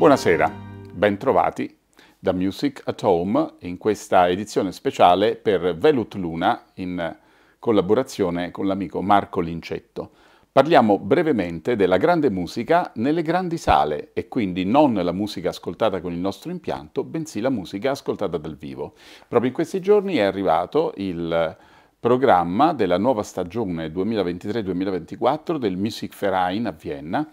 Buonasera, bentrovati da Music at Home in questa edizione speciale per Velut Luna in collaborazione con l'amico Marco Lincetto. Parliamo brevemente della grande musica nelle grandi sale e quindi non la musica ascoltata con il nostro impianto, bensì la musica ascoltata dal vivo. Proprio in questi giorni è arrivato il programma della nuova stagione 2023-2024 del Music Verein a Vienna,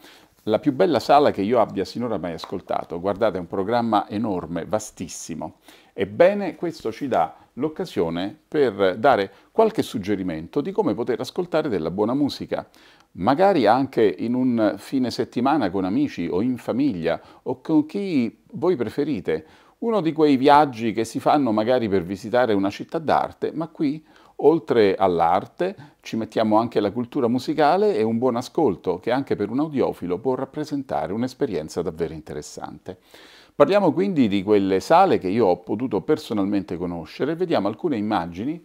la più bella sala che io abbia sinora mai ascoltato. Guardate, è un programma enorme, vastissimo. Ebbene, questo ci dà l'occasione per dare qualche suggerimento di come poter ascoltare della buona musica, magari anche in un fine settimana con amici o in famiglia o con chi voi preferite. Uno di quei viaggi che si fanno magari per visitare una città d'arte, ma qui Oltre all'arte ci mettiamo anche la cultura musicale e un buon ascolto che anche per un audiofilo può rappresentare un'esperienza davvero interessante. Parliamo quindi di quelle sale che io ho potuto personalmente conoscere, vediamo alcune immagini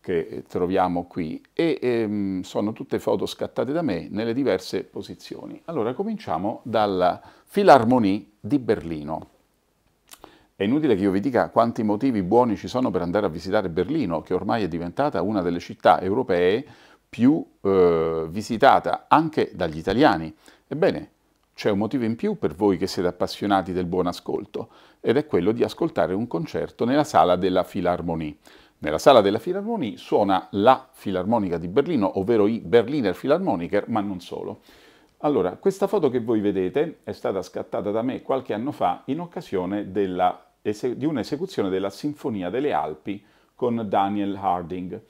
che troviamo qui e ehm, sono tutte foto scattate da me nelle diverse posizioni. Allora cominciamo dalla Philharmonie di Berlino. È inutile che io vi dica quanti motivi buoni ci sono per andare a visitare Berlino, che ormai è diventata una delle città europee più eh, visitata anche dagli italiani. Ebbene, c'è un motivo in più per voi che siete appassionati del buon ascolto, ed è quello di ascoltare un concerto nella sala della Philharmonie. Nella sala della Philharmonie suona la Filarmonica di Berlino, ovvero i Berliner Philharmoniker, ma non solo. Allora, questa foto che voi vedete è stata scattata da me qualche anno fa in occasione della di un'esecuzione della Sinfonia delle Alpi con Daniel Harding.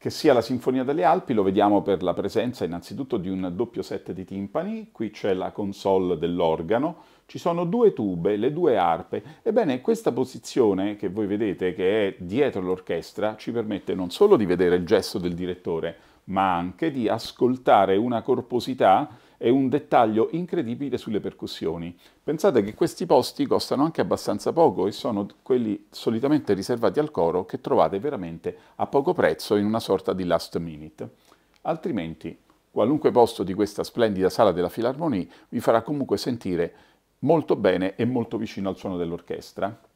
Che sia la Sinfonia delle Alpi lo vediamo per la presenza innanzitutto di un doppio set di timpani, qui c'è la console dell'organo, ci sono due tube, le due arpe. Ebbene, questa posizione che voi vedete che è dietro l'orchestra ci permette non solo di vedere il gesto del direttore, ma anche di ascoltare una corposità e un dettaglio incredibile sulle percussioni. Pensate che questi posti costano anche abbastanza poco e sono quelli solitamente riservati al coro che trovate veramente a poco prezzo in una sorta di last minute. Altrimenti, qualunque posto di questa splendida sala della Filarmonie vi farà comunque sentire molto bene e molto vicino al suono dell'orchestra.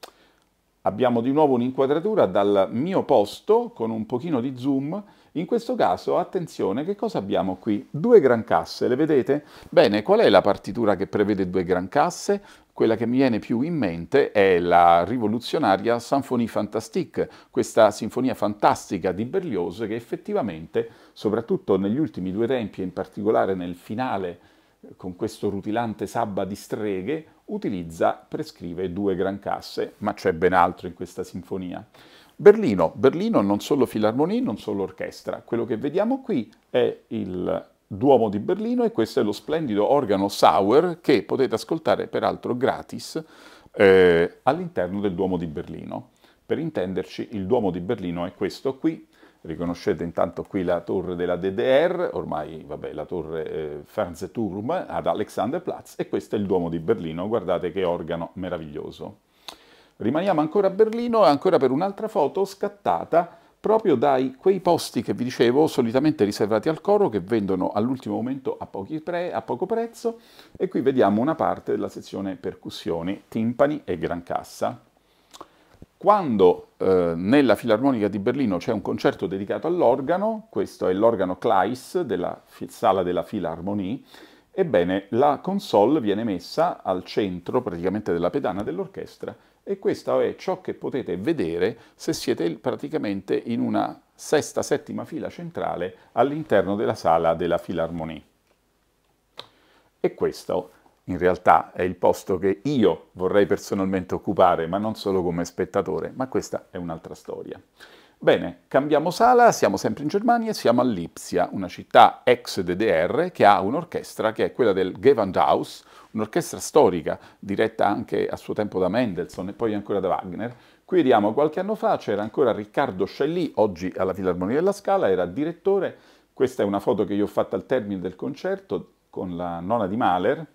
Abbiamo di nuovo un'inquadratura dal mio posto con un pochino di zoom in questo caso, attenzione, che cosa abbiamo qui? Due gran casse, le vedete? Bene, qual è la partitura che prevede due gran casse? Quella che mi viene più in mente è la rivoluzionaria Symphonie Fantastique, questa sinfonia fantastica di Berlioz che effettivamente, soprattutto negli ultimi due tempi e in particolare nel finale con questo rutilante sabba di streghe, utilizza, prescrive due gran casse, ma c'è ben altro in questa sinfonia. Berlino, Berlino non solo filarmonie, non solo orchestra. Quello che vediamo qui è il Duomo di Berlino e questo è lo splendido organo Sauer che potete ascoltare peraltro gratis eh, all'interno del Duomo di Berlino. Per intenderci, il Duomo di Berlino è questo qui, riconoscete intanto qui la torre della DDR, ormai vabbè, la torre eh, Fernsehturm ad Alexanderplatz e questo è il Duomo di Berlino, guardate che organo meraviglioso. Rimaniamo ancora a Berlino e ancora per un'altra foto scattata proprio dai quei posti che vi dicevo solitamente riservati al coro che vendono all'ultimo momento a, pre, a, poco prezzo e qui vediamo una parte della sezione percussioni, timpani e gran cassa. Quando eh, nella Filarmonica di Berlino c'è un concerto dedicato all'organo, questo è l'organo Kleis della sala della Filarmonie, ebbene la console viene messa al centro praticamente della pedana dell'orchestra e questo è ciò che potete vedere se siete praticamente in una sesta, settima fila centrale all'interno della sala della Filarmonie. E questo in realtà è il posto che io vorrei personalmente occupare, ma non solo come spettatore, ma questa è un'altra storia. Bene, cambiamo sala, siamo sempre in Germania e siamo a Lipsia, una città ex DDR che ha un'orchestra che è quella del Gewandhaus, un'orchestra storica diretta anche a suo tempo da Mendelssohn e poi ancora da Wagner. Qui vediamo qualche anno fa c'era ancora Riccardo Scelli, oggi alla Filarmonia della Scala, era direttore. Questa è una foto che io ho fatto al termine del concerto con la nona di Mahler,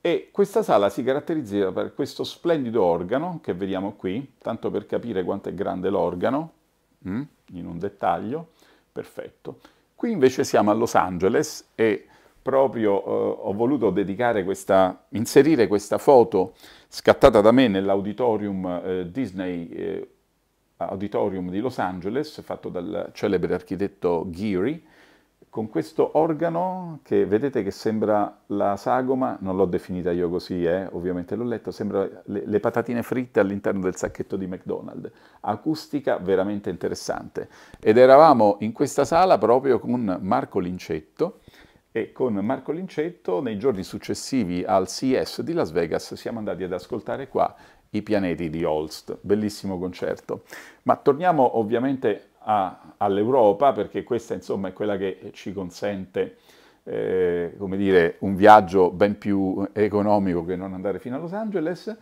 e questa sala si caratterizza per questo splendido organo che vediamo qui, tanto per capire quanto è grande l'organo, in un dettaglio, perfetto. Qui invece siamo a Los Angeles e proprio eh, ho voluto dedicare questa, inserire questa foto scattata da me nell'auditorium eh, Disney eh, Auditorium di Los Angeles, fatto dal celebre architetto Geary, con questo organo che vedete che sembra la sagoma, non l'ho definita io così, eh, ovviamente l'ho letto, sembra le, le, patatine fritte all'interno del sacchetto di McDonald's. Acustica veramente interessante. Ed eravamo in questa sala proprio con Marco Lincetto, e con Marco Lincetto nei giorni successivi al CES di Las Vegas siamo andati ad ascoltare qua i pianeti di Holst, bellissimo concerto. Ma torniamo ovviamente all'Europa perché questa insomma è quella che ci consente eh, come dire, un viaggio ben più economico che non andare fino a Los Angeles.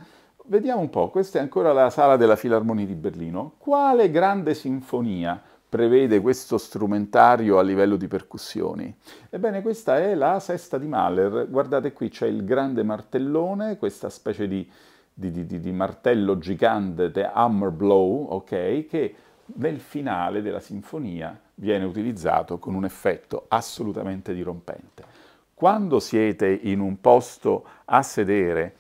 Vediamo un po', questa è ancora la sala della Filarmonia di Berlino. Quale grande sinfonia prevede questo strumentario a livello di percussioni? Ebbene, questa è la sesta di Mahler. Guardate qui, c'è il grande martellone, questa specie di, di, di, di martello gigante, the hammer blow, ok, che nel finale della sinfonia viene utilizzato con un effetto assolutamente dirompente. Quando siete in un posto a sedere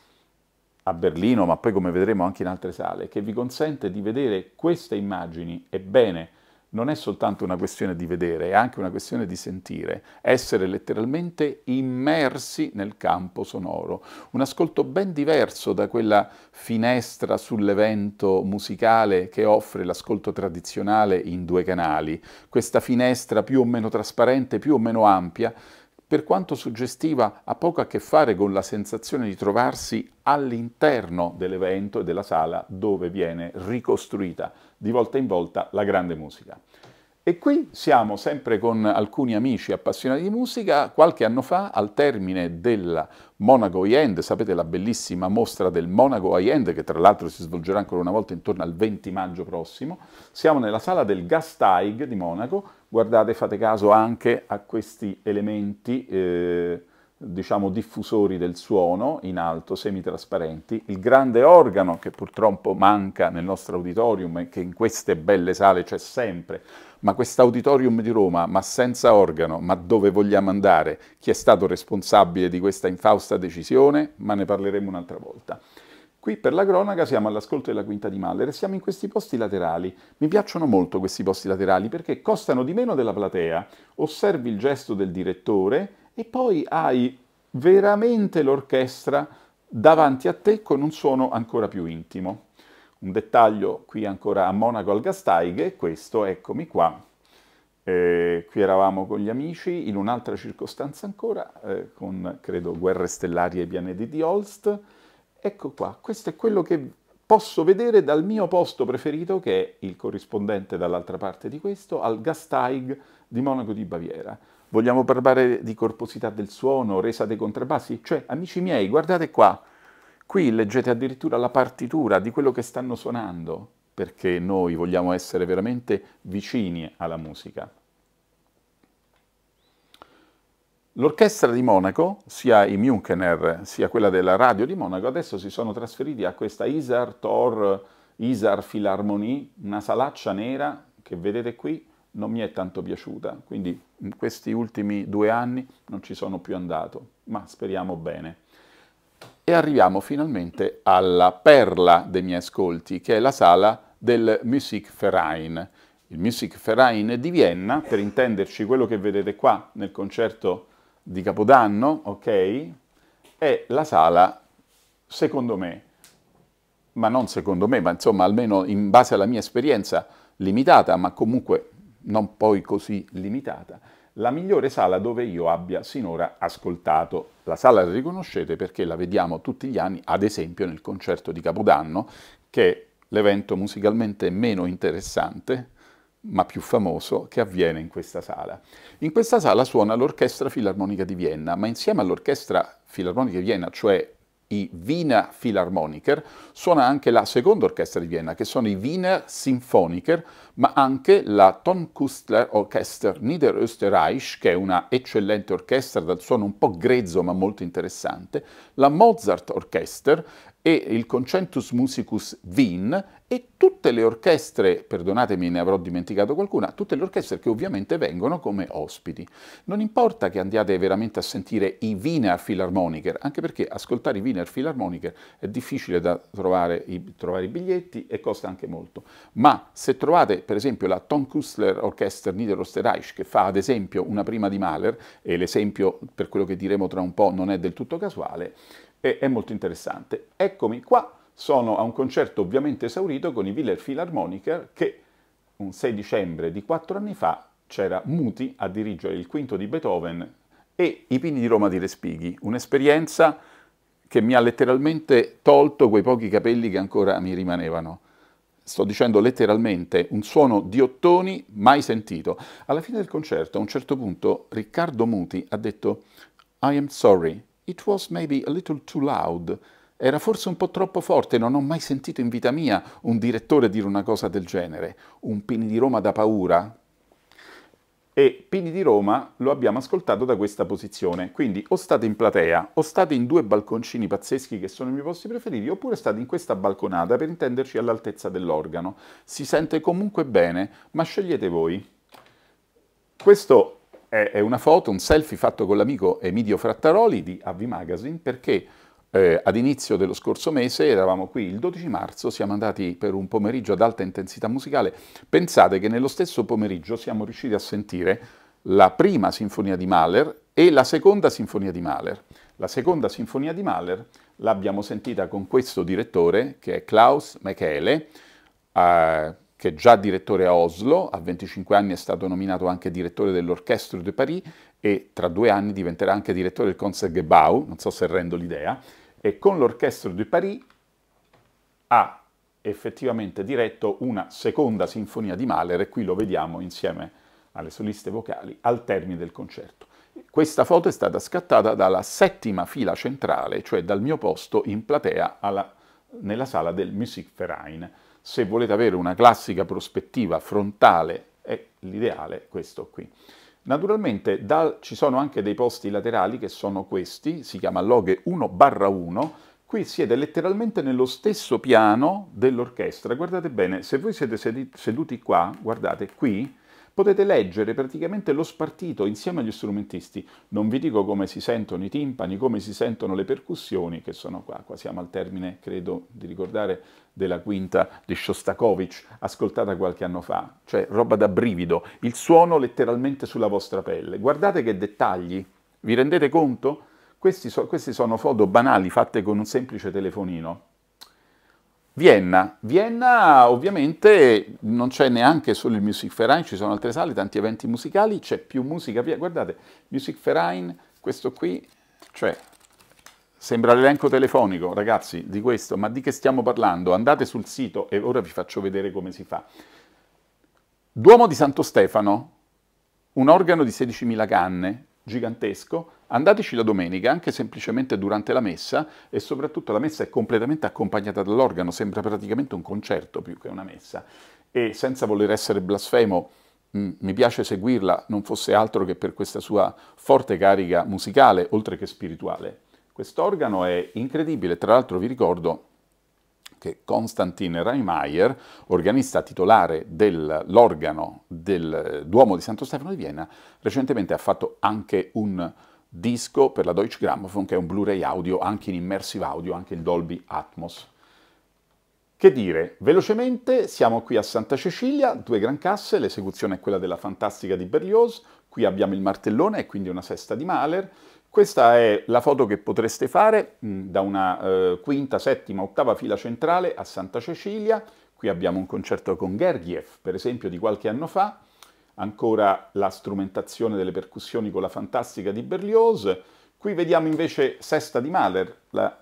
a Berlino, ma poi come vedremo anche in altre sale, che vi consente di vedere queste immagini, ebbene, non è soltanto una questione di vedere, è anche una questione di sentire, essere letteralmente immersi nel campo sonoro. Un ascolto ben diverso da quella finestra sull'evento musicale che offre l'ascolto tradizionale in due canali. Questa finestra più o meno trasparente, più o meno ampia, per quanto suggestiva, ha poco a che fare con la sensazione di trovarsi all'interno dell'evento e della sala dove viene ricostruita di volta in volta la grande musica. E qui siamo sempre con alcuni amici appassionati di musica. Qualche anno fa, al termine del Monaco High-End, sapete la bellissima mostra del Monaco High-End, che tra l'altro si svolgerà ancora una volta intorno al 20 maggio prossimo, siamo nella sala del Gasteig di Monaco. Guardate, fate caso anche a questi elementi, eh, diciamo diffusori del suono in alto, semitrasparenti, il grande organo che purtroppo manca nel nostro auditorium e che in queste belle sale c'è sempre, ma quest'auditorium di Roma, ma senza organo, ma dove vogliamo andare? Chi è stato responsabile di questa infausta decisione? Ma ne parleremo un'altra volta. Qui per la cronaca siamo all'ascolto della quinta di Mahler e siamo in questi posti laterali. Mi piacciono molto questi posti laterali perché costano di meno della platea, osservi il gesto del direttore e poi hai veramente l'orchestra davanti a te con un suono ancora più intimo. Un dettaglio qui ancora a Monaco al Gasteig è questo, eccomi qua. Eh, qui eravamo con gli amici, in un'altra circostanza ancora, eh, con credo Guerre Stellari e pianeti di Holst. Ecco qua, questo è quello che posso vedere dal mio posto preferito, che è il corrispondente dall'altra parte di questo, al Gasteig di Monaco di Baviera. Vogliamo parlare di corposità del suono, resa dei contrabbassi? Cioè, amici miei, guardate qua, Qui leggete addirittura la partitura di quello che stanno suonando, perché noi vogliamo essere veramente vicini alla musica. L'orchestra di Monaco, sia i Münchener sia quella della radio di Monaco, adesso si sono trasferiti a questa Isar Tor Isar Philharmonie, una salaccia nera che vedete qui, non mi è tanto piaciuta, quindi in questi ultimi due anni non ci sono più andato, ma speriamo bene e arriviamo finalmente alla perla dei miei ascolti, che è la sala del Musikverein. Il Musikverein di Vienna, per intenderci quello che vedete qua nel concerto di Capodanno, ok? È la sala, secondo me, ma non secondo me, ma insomma almeno in base alla mia esperienza limitata, ma comunque non poi così limitata, la migliore sala dove io abbia sinora ascoltato. La sala la riconoscete perché la vediamo tutti gli anni, ad esempio nel concerto di Capodanno, che è l'evento musicalmente meno interessante, ma più famoso, che avviene in questa sala. In questa sala suona l'Orchestra Filarmonica di Vienna, ma insieme all'Orchestra Filarmonica di Vienna, cioè i Wiener Philharmoniker, suona anche la seconda orchestra di Vienna, che sono i Wiener Symphoniker, ma anche la Tonkustler Orchester Niederösterreich, che è una eccellente orchestra dal suono un po' grezzo ma molto interessante, la Mozart Orchester e il Concentus Musicus Wien e tutte le orchestre, perdonatemi ne avrò dimenticato qualcuna, tutte le orchestre che ovviamente vengono come ospiti. Non importa che andiate veramente a sentire i Wiener Philharmoniker, anche perché ascoltare i Wiener Philharmoniker è difficile da trovare i, trovare i biglietti e costa anche molto, ma se trovate per esempio la Tom Kustler Orchester Niederösterreich che fa ad esempio una prima di Mahler, e l'esempio per quello che diremo tra un po' non è del tutto casuale, e è molto interessante. Eccomi qua, sono a un concerto ovviamente esaurito con i Wiener Philharmoniker che un 6 dicembre di quattro anni fa c'era Muti a dirigere il quinto di Beethoven e i Pini di Roma di Respighi, un'esperienza che mi ha letteralmente tolto quei pochi capelli che ancora mi rimanevano. Sto dicendo letteralmente un suono di ottoni mai sentito. Alla fine del concerto, a un certo punto, Riccardo Muti ha detto I am sorry, It was maybe a little too loud. Era forse un po' troppo forte, non ho mai sentito in vita mia un direttore dire una cosa del genere. Un Pini di Roma da paura? E Pini di Roma lo abbiamo ascoltato da questa posizione, quindi o state in platea, o state in due balconcini pazzeschi che sono i miei posti preferiti, oppure state in questa balconata per intenderci all'altezza dell'organo. Si sente comunque bene, ma scegliete voi. Questo è, una foto, un selfie fatto con l'amico Emidio Frattaroli di Avvi Magazine perché eh, ad inizio dello scorso mese, eravamo qui il 12 marzo, siamo andati per un pomeriggio ad alta intensità musicale. Pensate che nello stesso pomeriggio siamo riusciti a sentire la prima sinfonia di Mahler e la seconda sinfonia di Mahler. La seconda sinfonia di Mahler l'abbiamo sentita con questo direttore che è Klaus Michele, eh, che già direttore a Oslo, a 25 anni è stato nominato anche direttore dell'Orchestre de Paris e tra due anni diventerà anche direttore del Concertgebouw, non so se rendo l'idea, e con l'Orchestre de Paris ha effettivamente diretto una seconda sinfonia di Mahler e qui lo vediamo insieme alle soliste vocali al termine del concerto. Questa foto è stata scattata dalla settima fila centrale, cioè dal mio posto in platea alla, nella sala del Musikverein se volete avere una classica prospettiva frontale, è l'ideale questo qui. Naturalmente da, ci sono anche dei posti laterali che sono questi, si chiama loghe 1 barra 1, qui siete letteralmente nello stesso piano dell'orchestra. Guardate bene, se voi siete seduti qua, guardate qui, potete leggere praticamente lo spartito insieme agli strumentisti. Non vi dico come si sentono i timpani, come si sentono le percussioni, che sono qua. Qua siamo al termine, credo di ricordare, della quinta di Shostakovich, ascoltata qualche anno fa. Cioè, roba da brivido. Il suono letteralmente sulla vostra pelle. Guardate che dettagli. Vi rendete conto? Questi, so, questi sono foto banali fatte con un semplice telefonino. Vienna. Vienna ovviamente non c'è neanche solo il Music Verein, ci sono altre sale, tanti eventi musicali, c'è più musica. Guardate, Music Verein, questo qui, cioè, sembra l'elenco telefonico, ragazzi, di questo, ma di che stiamo parlando? Andate sul sito e ora vi faccio vedere come si fa. Duomo di Santo Stefano, un organo di 16.000 canne, gigantesco, andateci la domenica, anche semplicemente durante la messa, e soprattutto la messa è completamente accompagnata dall'organo, sembra praticamente un concerto più che una messa. E senza voler essere blasfemo, mm, mi piace seguirla, non fosse altro che per questa sua forte carica musicale, oltre che spirituale. Quest'organo è incredibile, tra l'altro vi ricordo che Konstantin Reimeyer, organista titolare dell'organo del Duomo di Santo Stefano di Vienna, recentemente ha fatto anche un disco per la Deutsche Grammophon, che è un Blu-ray audio, anche in immersive audio, anche in Dolby Atmos. Che dire, velocemente siamo qui a Santa Cecilia, due gran casse, l'esecuzione è quella della fantastica di Berlioz, qui abbiamo il martellone e quindi una sesta di Mahler, questa è la foto che potreste fare mm, da una eh, quinta, settima, ottava fila centrale a Santa Cecilia. Qui abbiamo un concerto con Gergiev, per esempio, di qualche anno fa. Ancora la strumentazione delle percussioni con la fantastica di Berlioz. Qui vediamo invece Sesta di Mahler, la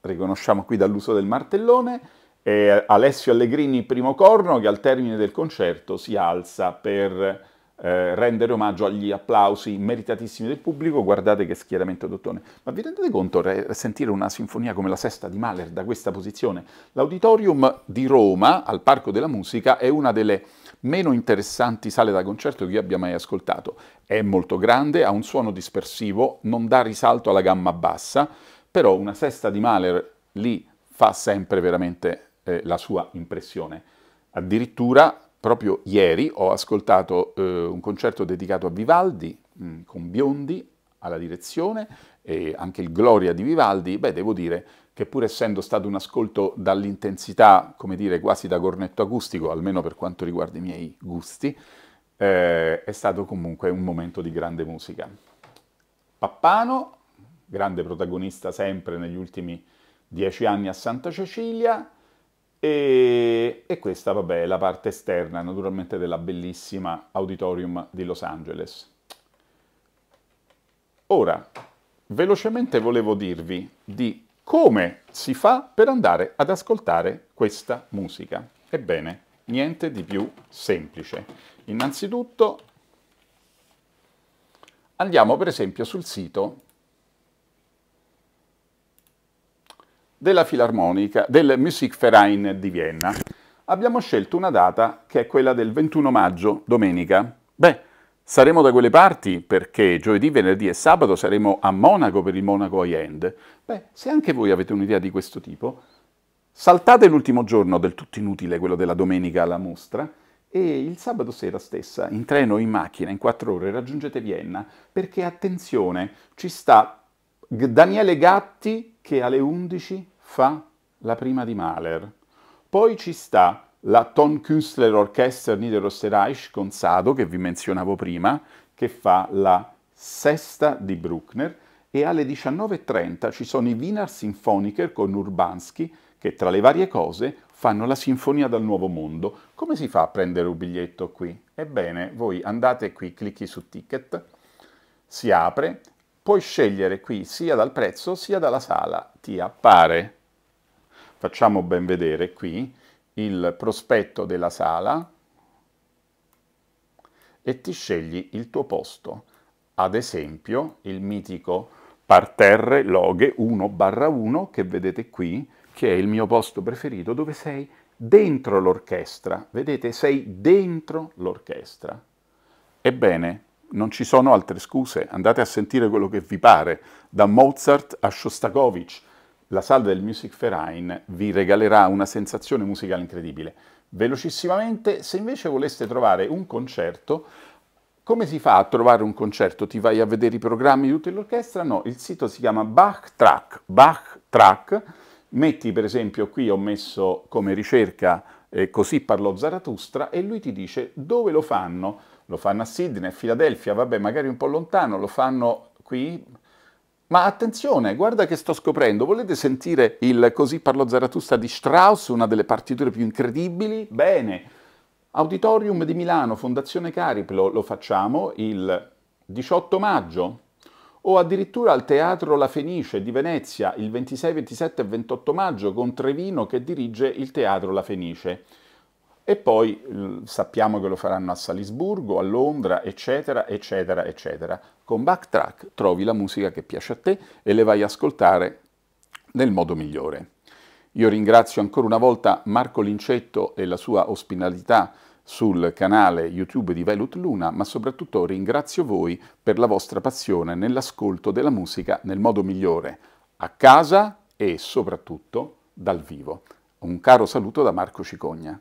riconosciamo qui dall'uso del martellone, e Alessio Allegrini primo corno che al termine del concerto si alza per eh, rendere omaggio agli applausi meritatissimi del pubblico, guardate che schieramento d'ottone. Ma vi rendete conto re, sentire una sinfonia come la sesta di Mahler da questa posizione? L'Auditorium di Roma, al Parco della Musica, è una delle meno interessanti sale da concerto che io abbia mai ascoltato. È molto grande, ha un suono dispersivo, non dà risalto alla gamma bassa, però una sesta di Mahler lì fa sempre veramente eh, la sua impressione. Addirittura proprio ieri ho ascoltato eh, un concerto dedicato a Vivaldi mh, mm, con Biondi alla direzione e anche il Gloria di Vivaldi, beh devo dire che pur essendo stato un ascolto dall'intensità, come dire, quasi da cornetto acustico, almeno per quanto riguarda i miei gusti, eh, è stato comunque un momento di grande musica. Pappano, grande protagonista sempre negli ultimi dieci anni a Santa Cecilia, e, e, questa, vabbè, è la parte esterna, naturalmente, della bellissima auditorium di Los Angeles. Ora, velocemente volevo dirvi di come si fa per andare ad ascoltare questa musica. Ebbene, niente di più semplice. Innanzitutto andiamo per esempio sul sito della Filarmonica, del Musikverein di Vienna. Abbiamo scelto una data che è quella del 21 maggio, domenica. Beh, saremo da quelle parti perché giovedì, venerdì e sabato saremo a Monaco per il Monaco High End. Beh, se anche voi avete un'idea di questo tipo, saltate l'ultimo giorno del tutto inutile, quello della domenica alla mostra, e il sabato sera stessa, in treno o in macchina, in quattro ore, raggiungete Vienna, perché attenzione, ci sta Daniele Gatti che alle 11 fa la prima di Mahler. Poi ci sta la Tonkünstler Orchester Niederösterreich con Sado, che vi menzionavo prima, che fa la sesta di Bruckner, e alle 19.30 ci sono i Wiener Symphoniker con Urbanski, che tra le varie cose fanno la Sinfonia dal Nuovo Mondo. Come si fa a prendere un biglietto qui? Ebbene, voi andate qui, clicchi su Ticket, si apre, puoi scegliere qui sia dal prezzo sia dalla sala. Ti appare, facciamo ben vedere qui, il prospetto della sala e ti scegli il tuo posto. Ad esempio il mitico parterre loghe 1 barra 1 che vedete qui, che è il mio posto preferito, dove sei dentro l'orchestra. Vedete, sei dentro l'orchestra. Ebbene, non ci sono altre scuse, andate a sentire quello che vi pare, da Mozart a Shostakovich. La sala del Music Verein vi regalerà una sensazione musicale incredibile. Velocissimamente, se invece voleste trovare un concerto, come si fa a trovare un concerto? Ti vai a vedere i programmi di tutta l'orchestra? No, il sito si chiama Bach Track. Bach Track, metti per esempio qui ho messo come ricerca eh, Così parlò Zarathustra e lui ti dice dove lo fanno lo fanno a Sydney, a Filadelfia, vabbè, magari un po' lontano, lo fanno qui. Ma attenzione, guarda che sto scoprendo, volete sentire il Così parlò Zarathustra di Strauss, una delle partiture più incredibili? Bene, Auditorium di Milano, Fondazione Cariplo, lo facciamo il 18 maggio, o addirittura al Teatro La Fenice di Venezia il 26, 27 e 28 maggio con Trevino che dirige il Teatro La Fenice e poi sappiamo che lo faranno a Salisburgo, a Londra, eccetera, eccetera, eccetera. Con Backtrack trovi la musica che piace a te e le vai a ascoltare nel modo migliore. Io ringrazio ancora una volta Marco Lincetto e la sua ospitalità sul canale YouTube di Velut Luna, ma soprattutto ringrazio voi per la vostra passione nell'ascolto della musica nel modo migliore, a casa e soprattutto dal vivo. Un caro saluto da Marco Cicogna.